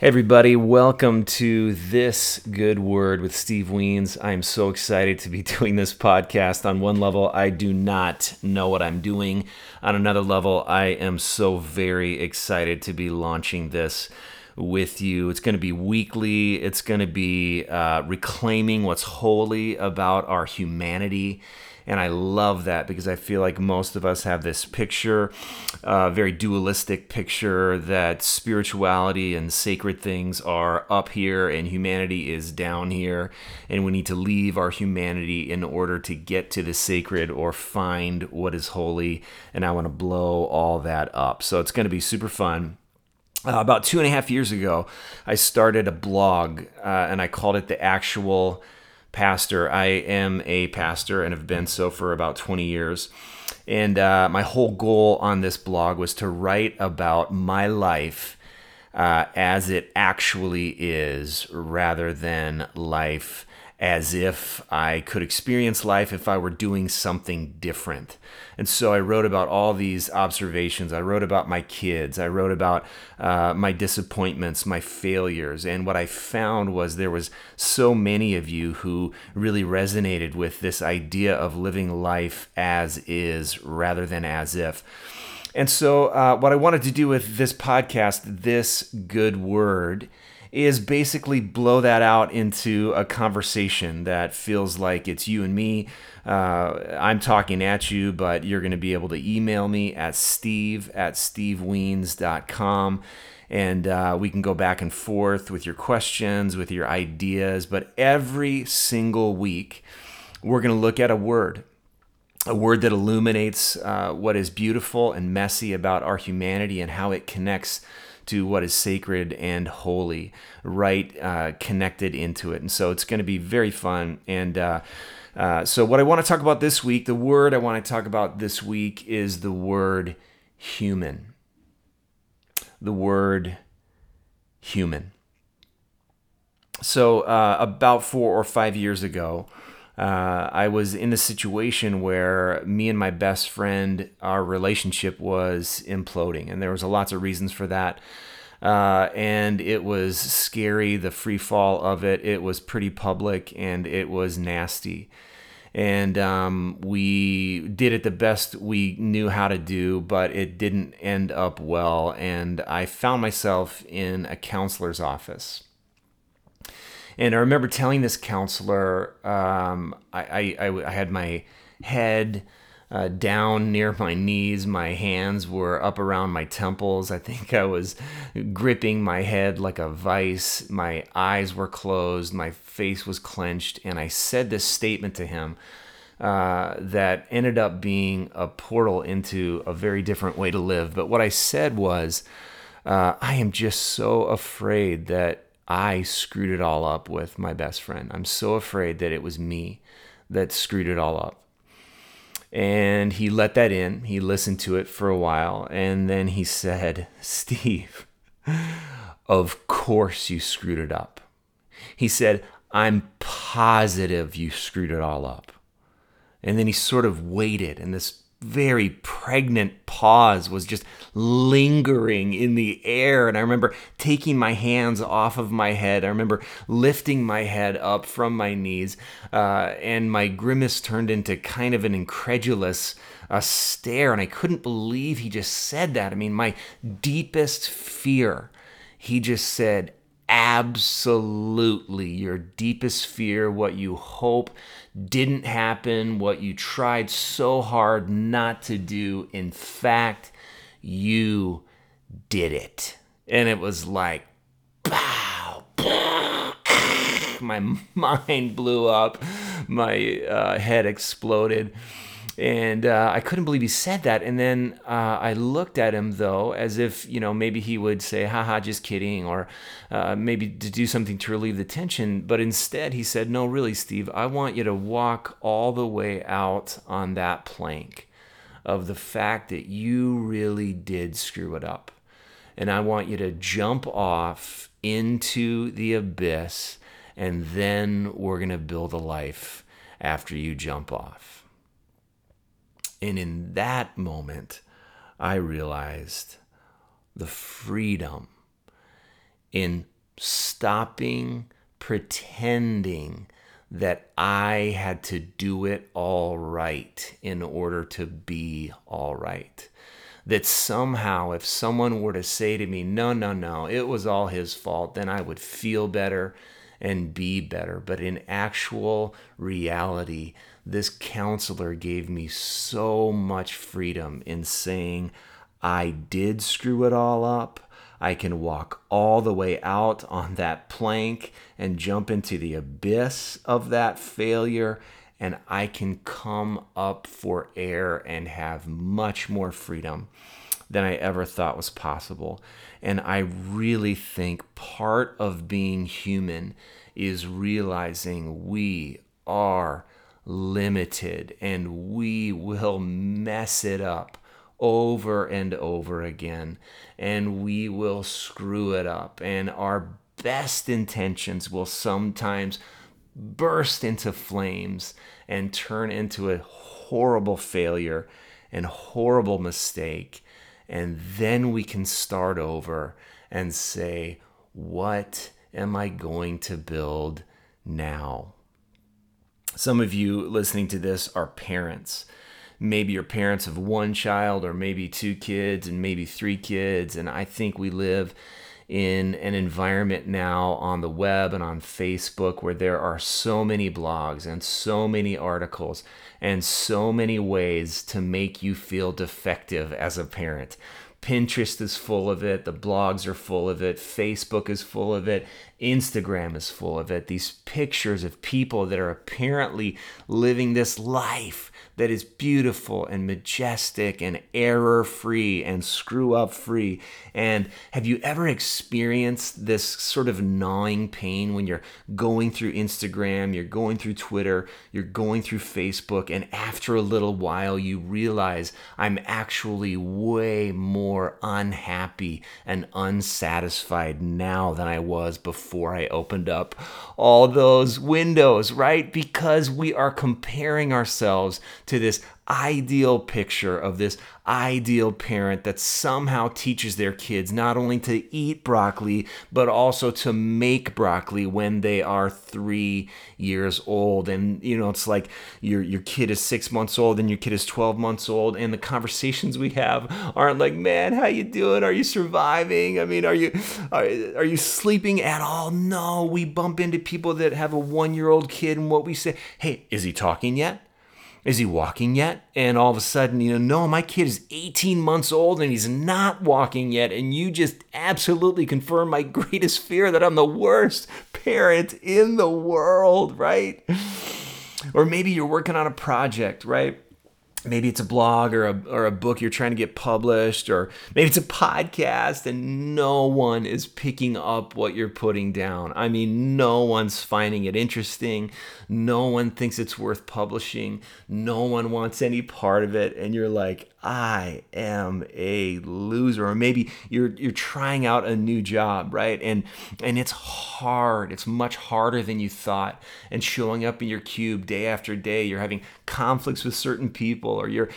Hey everybody, welcome to This Good Word with Steve Wiens. I'm so excited to be doing this podcast. On one level, I do not know what I'm doing. On another level, I am so very excited to be launching this with you. It's going to be weekly, it's going to be uh, reclaiming what's holy about our humanity and I love that because I feel like most of us have this picture, uh, very dualistic picture that spirituality and sacred things are up here and humanity is down here. And we need to leave our humanity in order to get to the sacred or find what is holy. And I want to blow all that up. So it's going to be super fun. Uh, about two and a half years ago, I started a blog uh, and I called it The Actual pastor. I am a pastor and have been so for about 20 years. And uh, my whole goal on this blog was to write about my life uh, as it actually is rather than life as if I could experience life if I were doing something different. And so I wrote about all these observations. I wrote about my kids. I wrote about uh, my disappointments, my failures. And what I found was there was so many of you who really resonated with this idea of living life as is rather than as if. And so, uh, what I wanted to do with this podcast, This Good Word, is basically blow that out into a conversation that feels like it's you and me. Uh, I'm talking at you, but you're going to be able to email me at steve at stevewiens.com and uh, we can go back and forth with your questions, with your ideas. But every single week, we're going to look at a word a word that illuminates uh, what is beautiful and messy about our humanity and how it connects to what is sacred and holy, right uh, connected into it. And so it's going to be very fun. And uh, uh, so, what I want to talk about this week, the word I want to talk about this week is the word human. The word human. So, uh, about four or five years ago, uh, I was in a situation where me and my best friend, our relationship was imploding, and there was a lots of reasons for that. Uh, and it was scary, the free fall of it. It was pretty public, and it was nasty. And um, we did it the best we knew how to do, but it didn't end up well. And I found myself in a counselor's office and I remember telling this counselor, um, I, I, I, had my head uh, down near my knees. My hands were up around my temples. I think I was gripping my head like a vice. My eyes were closed. My face was clenched. And I said this statement to him. Uh, that ended up being a portal into a very different way to live. But what I said was, uh, I am just so afraid that I screwed it all up with my best friend. I'm so afraid that it was me that screwed it all up. And he let that in. He listened to it for a while. And then he said, Steve, of course you screwed it up. He said, I'm positive you screwed it all up. And then he sort of waited, and this very pregnant pause was just lingering in the air. And I remember taking my hands off of my head. I remember lifting my head up from my knees, uh, and my grimace turned into kind of an incredulous uh, stare. And I couldn't believe he just said that. I mean, my deepest fear, he just said, absolutely your deepest fear, what you hope didn't happen, what you tried so hard not to do. In fact, you did it. And it was like, pow, my mind blew up, my uh, head exploded. And uh, I couldn't believe he said that. And then uh, I looked at him, though, as if, you know, maybe he would say, haha, just kidding, or uh, maybe to do something to relieve the tension. But instead, he said, no, really, Steve, I want you to walk all the way out on that plank of the fact that you really did screw it up. And I want you to jump off into the abyss, and then we're going to build a life after you jump off. And in that moment, I realized the freedom in stopping pretending that I had to do it all right in order to be all right. That somehow, if someone were to say to me, no, no, no, it was all his fault, then I would feel better and be better. But in actual reality, this counselor gave me so much freedom in saying, I did screw it all up. I can walk all the way out on that plank and jump into the abyss of that failure. And I can come up for air and have much more freedom than I ever thought was possible. And I really think part of being human is realizing we are limited and we will mess it up over and over again and we will screw it up and our best intentions will sometimes burst into flames and turn into a horrible failure and horrible mistake and then we can start over and say what am i going to build now some of you listening to this are parents maybe you're parents of one child or maybe two kids and maybe three kids. And I think we live in an environment now on the web and on Facebook where there are so many blogs and so many articles and so many ways to make you feel defective as a parent. Pinterest is full of it, the blogs are full of it, Facebook is full of it, Instagram is full of it. These pictures of people that are apparently living this life that is beautiful and majestic and error free and screw up free. And have you ever experienced this sort of gnawing pain when you're going through Instagram, you're going through Twitter, you're going through Facebook, and after a little while you realize I'm actually way more unhappy and unsatisfied now than I was before I opened up all those windows, right? Because we are comparing ourselves to this ideal picture of this ideal parent that somehow teaches their kids not only to eat broccoli, but also to make broccoli when they are three years old. And, you know, it's like your, your kid is six months old and your kid is 12 months old. And the conversations we have aren't like, man, how you doing? Are you surviving? I mean, are you, are, are you sleeping at all? No, we bump into people that have a one year old kid and what we say, hey, is he talking yet? Is he walking yet? And all of a sudden, you know, no, my kid is 18 months old and he's not walking yet. And you just absolutely confirm my greatest fear that I'm the worst parent in the world, right? Or maybe you're working on a project, right? Maybe it's a blog or a, or a book you're trying to get published or maybe it's a podcast and no one is picking up what you're putting down. I mean no one's finding it interesting. No one thinks it's worth publishing. No one wants any part of it. And you're like I am a loser. Or maybe you're you're trying out a new job, right? And and it's hard. It's much harder than you thought. And showing up in your cube day after day, you're having conflicts with certain people, or you're,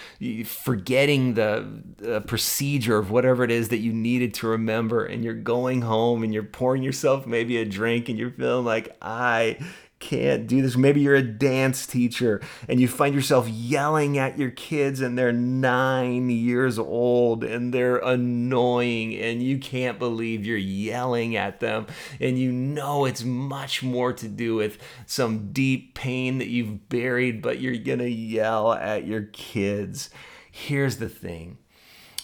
forgetting the, the procedure of whatever it is that you needed to remember, and you're going home and you're pouring yourself maybe a drink, and you're feeling like I can't do this. Maybe you're a dance teacher and you find yourself yelling at your kids and they're nine years old and they're annoying and you can't believe you're yelling at them. And you know it's much more to do with some deep pain that you've buried, but you're going to yell at your kids. Here's the thing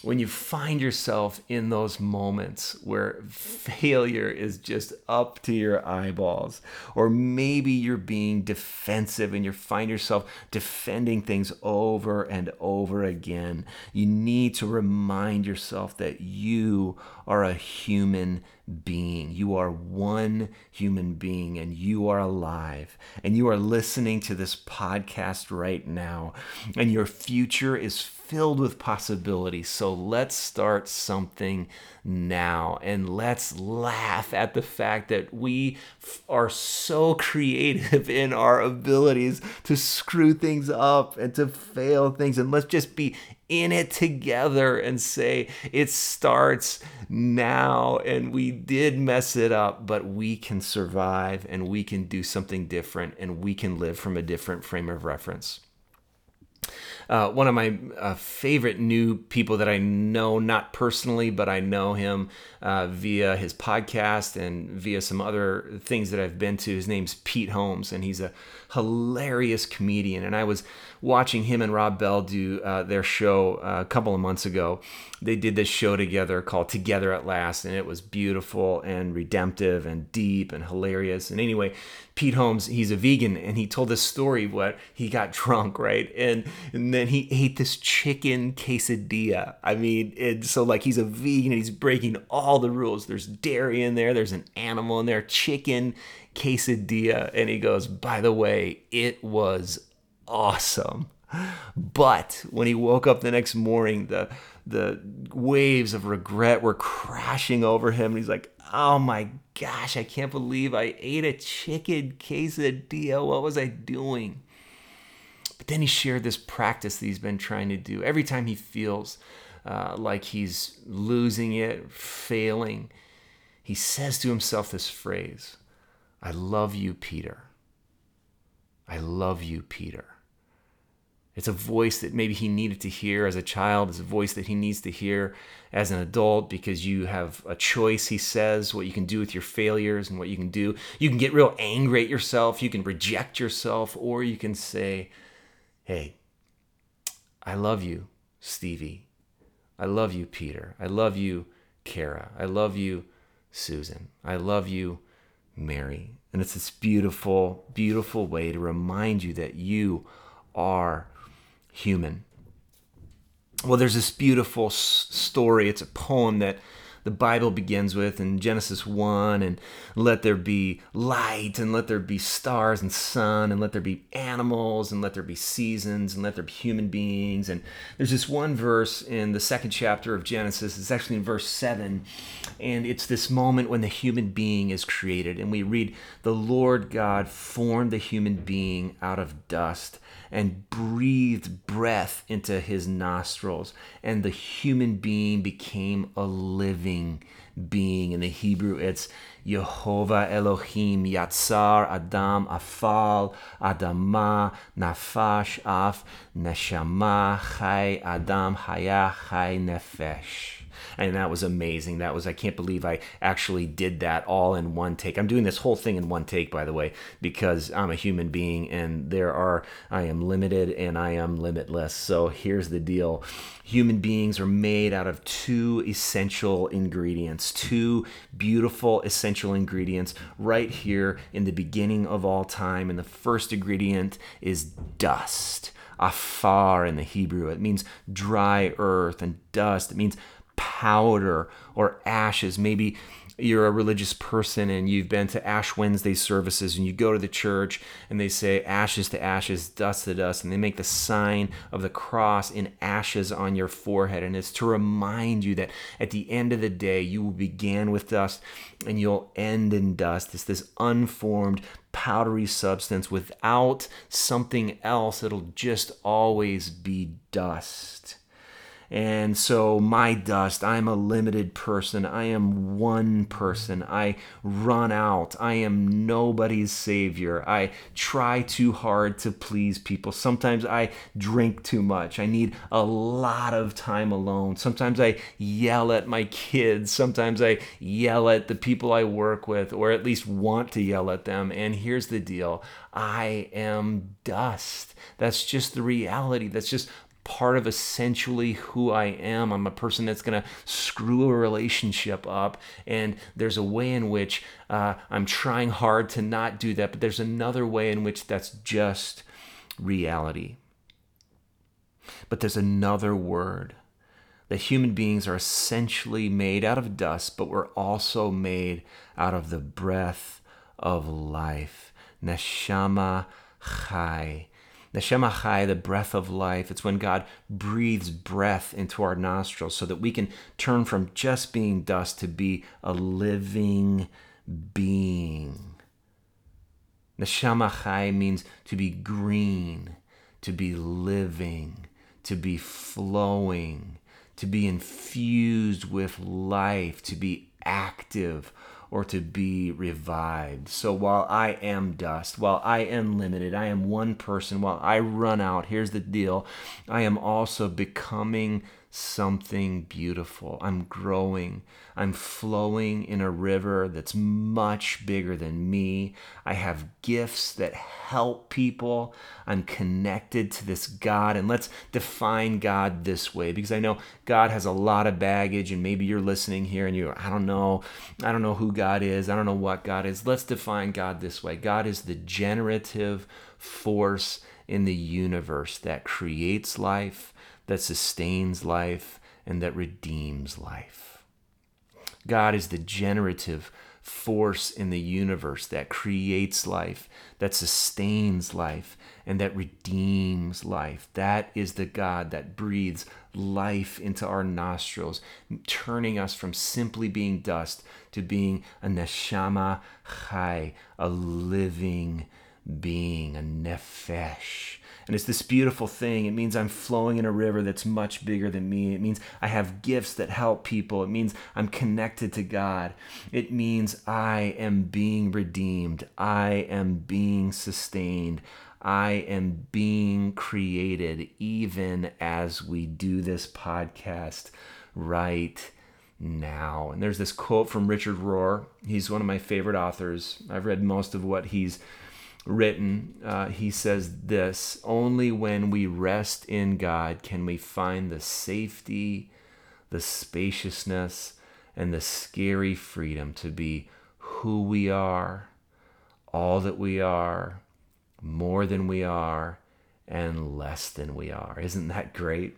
when you find yourself in those moments where failure is just up to your eyeballs, or maybe you're being defensive and you find yourself defending things over and over again, you need to remind yourself that you are a human being. You are one human being and you are alive. And you are listening to this podcast right now. And your future is filled with possibilities. So let's start something now and let's laugh at the fact that we f- are so creative in our abilities to screw things up and to fail things. And let's just be in it together and say, it starts now. And we did mess it up, but we can survive and we can do something different and we can live from a different frame of reference. Uh, one of my uh, favorite new people that I know, not personally, but I know him uh, via his podcast and via some other things that I've been to. His name's Pete Holmes, and he's a hilarious comedian. And I was watching him and Rob Bell do uh, their show uh, a couple of months ago. They did this show together called Together at Last, and it was beautiful and redemptive and deep and hilarious. And anyway, Pete Holmes, he's a vegan, and he told this story what he got drunk, right? And, and then he ate this chicken quesadilla. I mean, and so like he's a vegan and he's breaking all the rules. There's dairy in there, there's an animal in there, chicken quesadilla. And he goes, by the way, it was awesome. But when he woke up the next morning, the the waves of regret were crashing over him. And he's like, oh my gosh, I can't believe I ate a chicken quesadilla. What was I doing? But then he shared this practice that he's been trying to do. Every time he feels uh, like he's losing it, failing, he says to himself this phrase I love you, Peter. I love you, Peter. It's a voice that maybe he needed to hear as a child. It's a voice that he needs to hear as an adult because you have a choice, he says, what you can do with your failures and what you can do. You can get real angry at yourself. You can reject yourself, or you can say, Hey, I love you, Stevie. I love you, Peter. I love you, Kara. I love you, Susan. I love you, Mary. And it's this beautiful, beautiful way to remind you that you are human. Well, there's this beautiful story. It's a poem that the Bible begins with in Genesis 1 and let there be light and let there be stars and sun and let there be animals and let there be seasons and let there be human beings. And there's this one verse in the second chapter of Genesis, it's actually in verse 7, and it's this moment when the human being is created. And we read, The Lord God formed the human being out of dust and breathed breath into his nostrils, and the human being became a living being. In the Hebrew, it's Yehovah Elohim, Yatzar, Adam, Afal, Adama, Nafash, Af, Neshama, Chai, Adam, Haya, Chai, Nefesh and that was amazing. That was I can't believe I actually did that all in one take. I'm doing this whole thing in one take, by the way, because I'm a human being and there are I am limited and I am limitless. So here's the deal. Human beings are made out of two essential ingredients, two beautiful essential ingredients right here in the beginning of all time. And the first ingredient is dust afar in the Hebrew. It means dry earth and dust. It means powder or ashes. Maybe you're a religious person and you've been to Ash Wednesday services and you go to the church and they say ashes to ashes, dust to dust, and they make the sign of the cross in ashes on your forehead. And it's to remind you that at the end of the day, you will begin with dust and you'll end in dust. It's this unformed, powdery substance without something else, it'll just always be dust. And so, my dust, I'm a limited person. I am one person. I run out. I am nobody's savior. I try too hard to please people. Sometimes I drink too much. I need a lot of time alone. Sometimes I yell at my kids. Sometimes I yell at the people I work with, or at least want to yell at them. And here's the deal I am dust. That's just the reality. That's just part of essentially who I am. I'm a person that's going to screw a relationship up. And there's a way in which uh, I'm trying hard to not do that, but there's another way in which that's just reality. But there's another word that human beings are essentially made out of dust, but we're also made out of the breath of life. Neshama Chai. Neshama Chai, the breath of life. It's when God breathes breath into our nostrils so that we can turn from just being dust to be a living being. Neshama Chai means to be green, to be living, to be flowing, to be infused with life, to be active, or to be revived. So while I am dust, while I am limited, I am one person, while I run out, here's the deal I am also becoming something beautiful. I'm growing. I'm flowing in a river that's much bigger than me. I have gifts that help people. I'm connected to this God. And let's define God this way because I know God has a lot of baggage and maybe you're listening here and you're, I don't know, I don't know who God is. I don't know what God is. Let's define God this way. God is the generative force in the universe that creates life that sustains life, and that redeems life. God is the generative force in the universe that creates life, that sustains life, and that redeems life. That is the God that breathes life into our nostrils, turning us from simply being dust to being a neshama chai, a living being, a nefesh. And it's this beautiful thing. It means I'm flowing in a river that's much bigger than me. It means I have gifts that help people. It means I'm connected to God. It means I am being redeemed. I am being sustained. I am being created even as we do this podcast right now. And there's this quote from Richard Rohr. He's one of my favorite authors. I've read most of what he's written, uh, he says this Only when we rest in God can we find the safety, the spaciousness, and the scary freedom to be who we are, all that we are, more than we are, and less than we are. Isn't that great?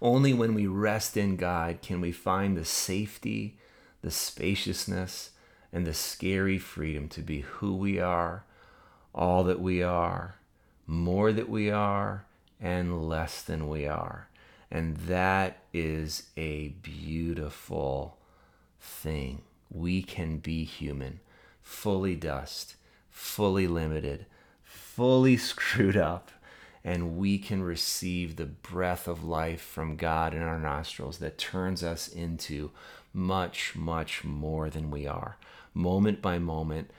Only when we rest in God can we find the safety, the spaciousness, and the scary freedom to be who we are, all that we are, more that we are, and less than we are. And that is a beautiful thing. We can be human, fully dust, fully limited, fully screwed up, and we can receive the breath of life from God in our nostrils that turns us into much, much more than we are moment by moment,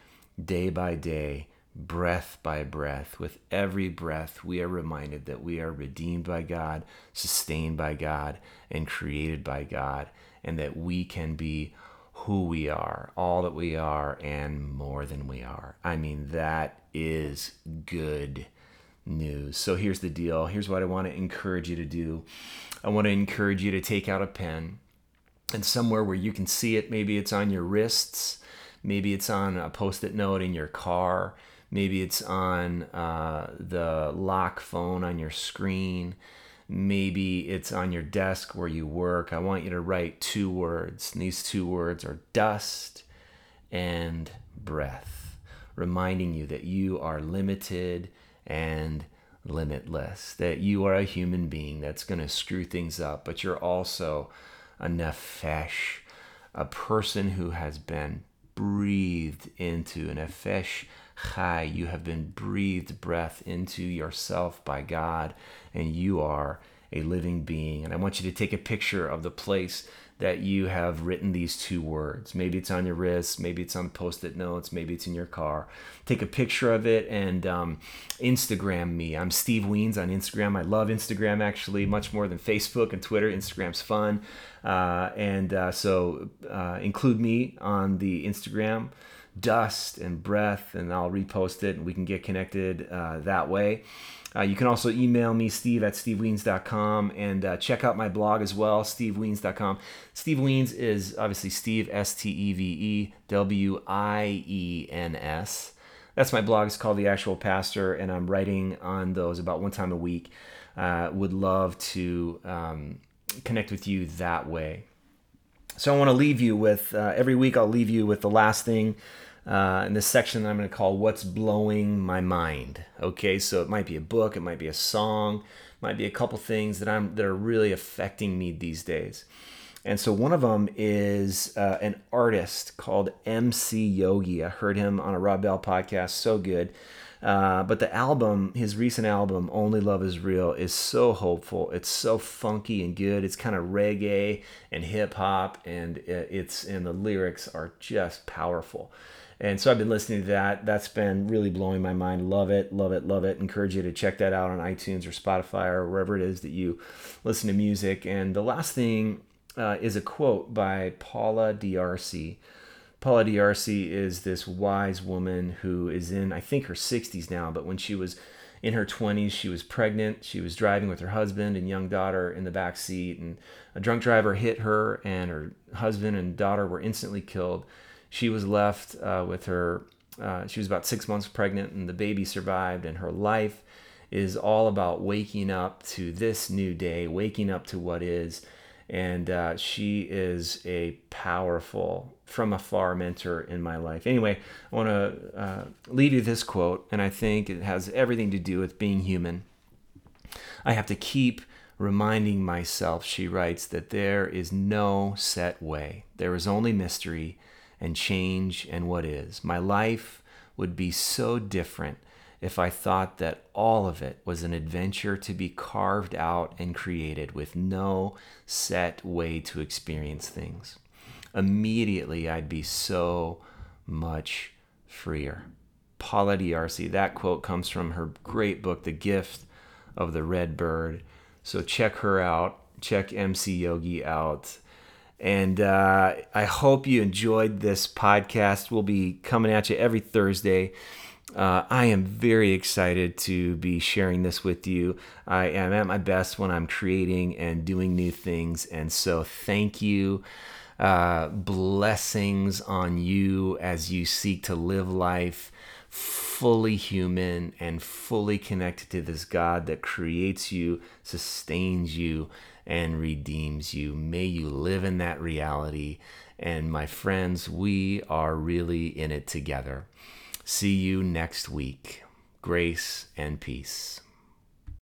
day by day, breath by breath. With every breath, we are reminded that we are redeemed by God, sustained by God, and created by God, and that we can be who we are, all that we are, and more than we are. I mean, that is good news. So here's the deal. Here's what I want to encourage you to do. I want to encourage you to take out a pen and somewhere where you can see it, maybe it's on your wrists Maybe it's on a post it note in your car. Maybe it's on uh, the lock phone on your screen. Maybe it's on your desk where you work. I want you to write two words. And these two words are dust and breath, reminding you that you are limited and limitless, that you are a human being that's going to screw things up, but you're also a nefesh, a person who has been breathed into an nefesh chai. You have been breathed breath into yourself by God, and you are a living being. And I want you to take a picture of the place that you have written these two words. Maybe it's on your wrist, maybe it's on post it notes, maybe it's in your car. Take a picture of it and um, Instagram me. I'm Steve Wiens on Instagram. I love Instagram actually, much more than Facebook and Twitter. Instagram's fun. Uh, and uh, so uh, include me on the Instagram dust and breath, and I'll repost it and we can get connected uh, that way. Uh, you can also email me, steve at stevewiens.com, and uh, check out my blog as well, stevewiens.com. Steve Wiens is obviously Steve, S T E V E W I E N S. That's my blog. It's called The Actual Pastor, and I'm writing on those about one time a week. Uh, would love to um, connect with you that way. So I want to leave you with, uh, every week, I'll leave you with the last thing uh, in this section that I'm going to call What's Blowing My Mind. Okay, so it might be a book, it might be a song, might be a couple things that I'm that are really affecting me these days. And so one of them is uh, an artist called MC Yogi. I heard him on a Rob Bell podcast, so good. Uh, but the album, his recent album, Only Love Is Real, is so hopeful. It's so funky and good. It's kind of reggae and hip hop, and it's and the lyrics are just powerful. And so I've been listening to that. That's been really blowing my mind. Love it, love it, love it. Encourage you to check that out on iTunes or Spotify or wherever it is that you listen to music. And the last thing uh, is a quote by Paula D'Arcy. Paula D'Arcy is this wise woman who is in, I think, her 60s now, but when she was in her 20s, she was pregnant. She was driving with her husband and young daughter in the back seat, and a drunk driver hit her, and her husband and daughter were instantly killed she was left uh, with her. Uh, she was about six months pregnant, and the baby survived. And her life is all about waking up to this new day, waking up to what is. And uh, she is a powerful, from afar mentor in my life. Anyway, I want to uh, leave you this quote, and I think it has everything to do with being human. I have to keep reminding myself, she writes, that there is no set way. There is only mystery and change and what is. My life would be so different if I thought that all of it was an adventure to be carved out and created with no set way to experience things. Immediately, I'd be so much freer. Paula D'Arcy, that quote comes from her great book, The Gift of the Red Bird. So check her out. Check MC Yogi out. And uh, I hope you enjoyed this podcast. We'll be coming at you every Thursday. Uh, I am very excited to be sharing this with you. I am at my best when I'm creating and doing new things. And so, thank you. Uh, blessings on you as you seek to live life fully human and fully connected to this God that creates you, sustains you, and redeems you. May you live in that reality. And my friends, we are really in it together. See you next week. Grace and peace.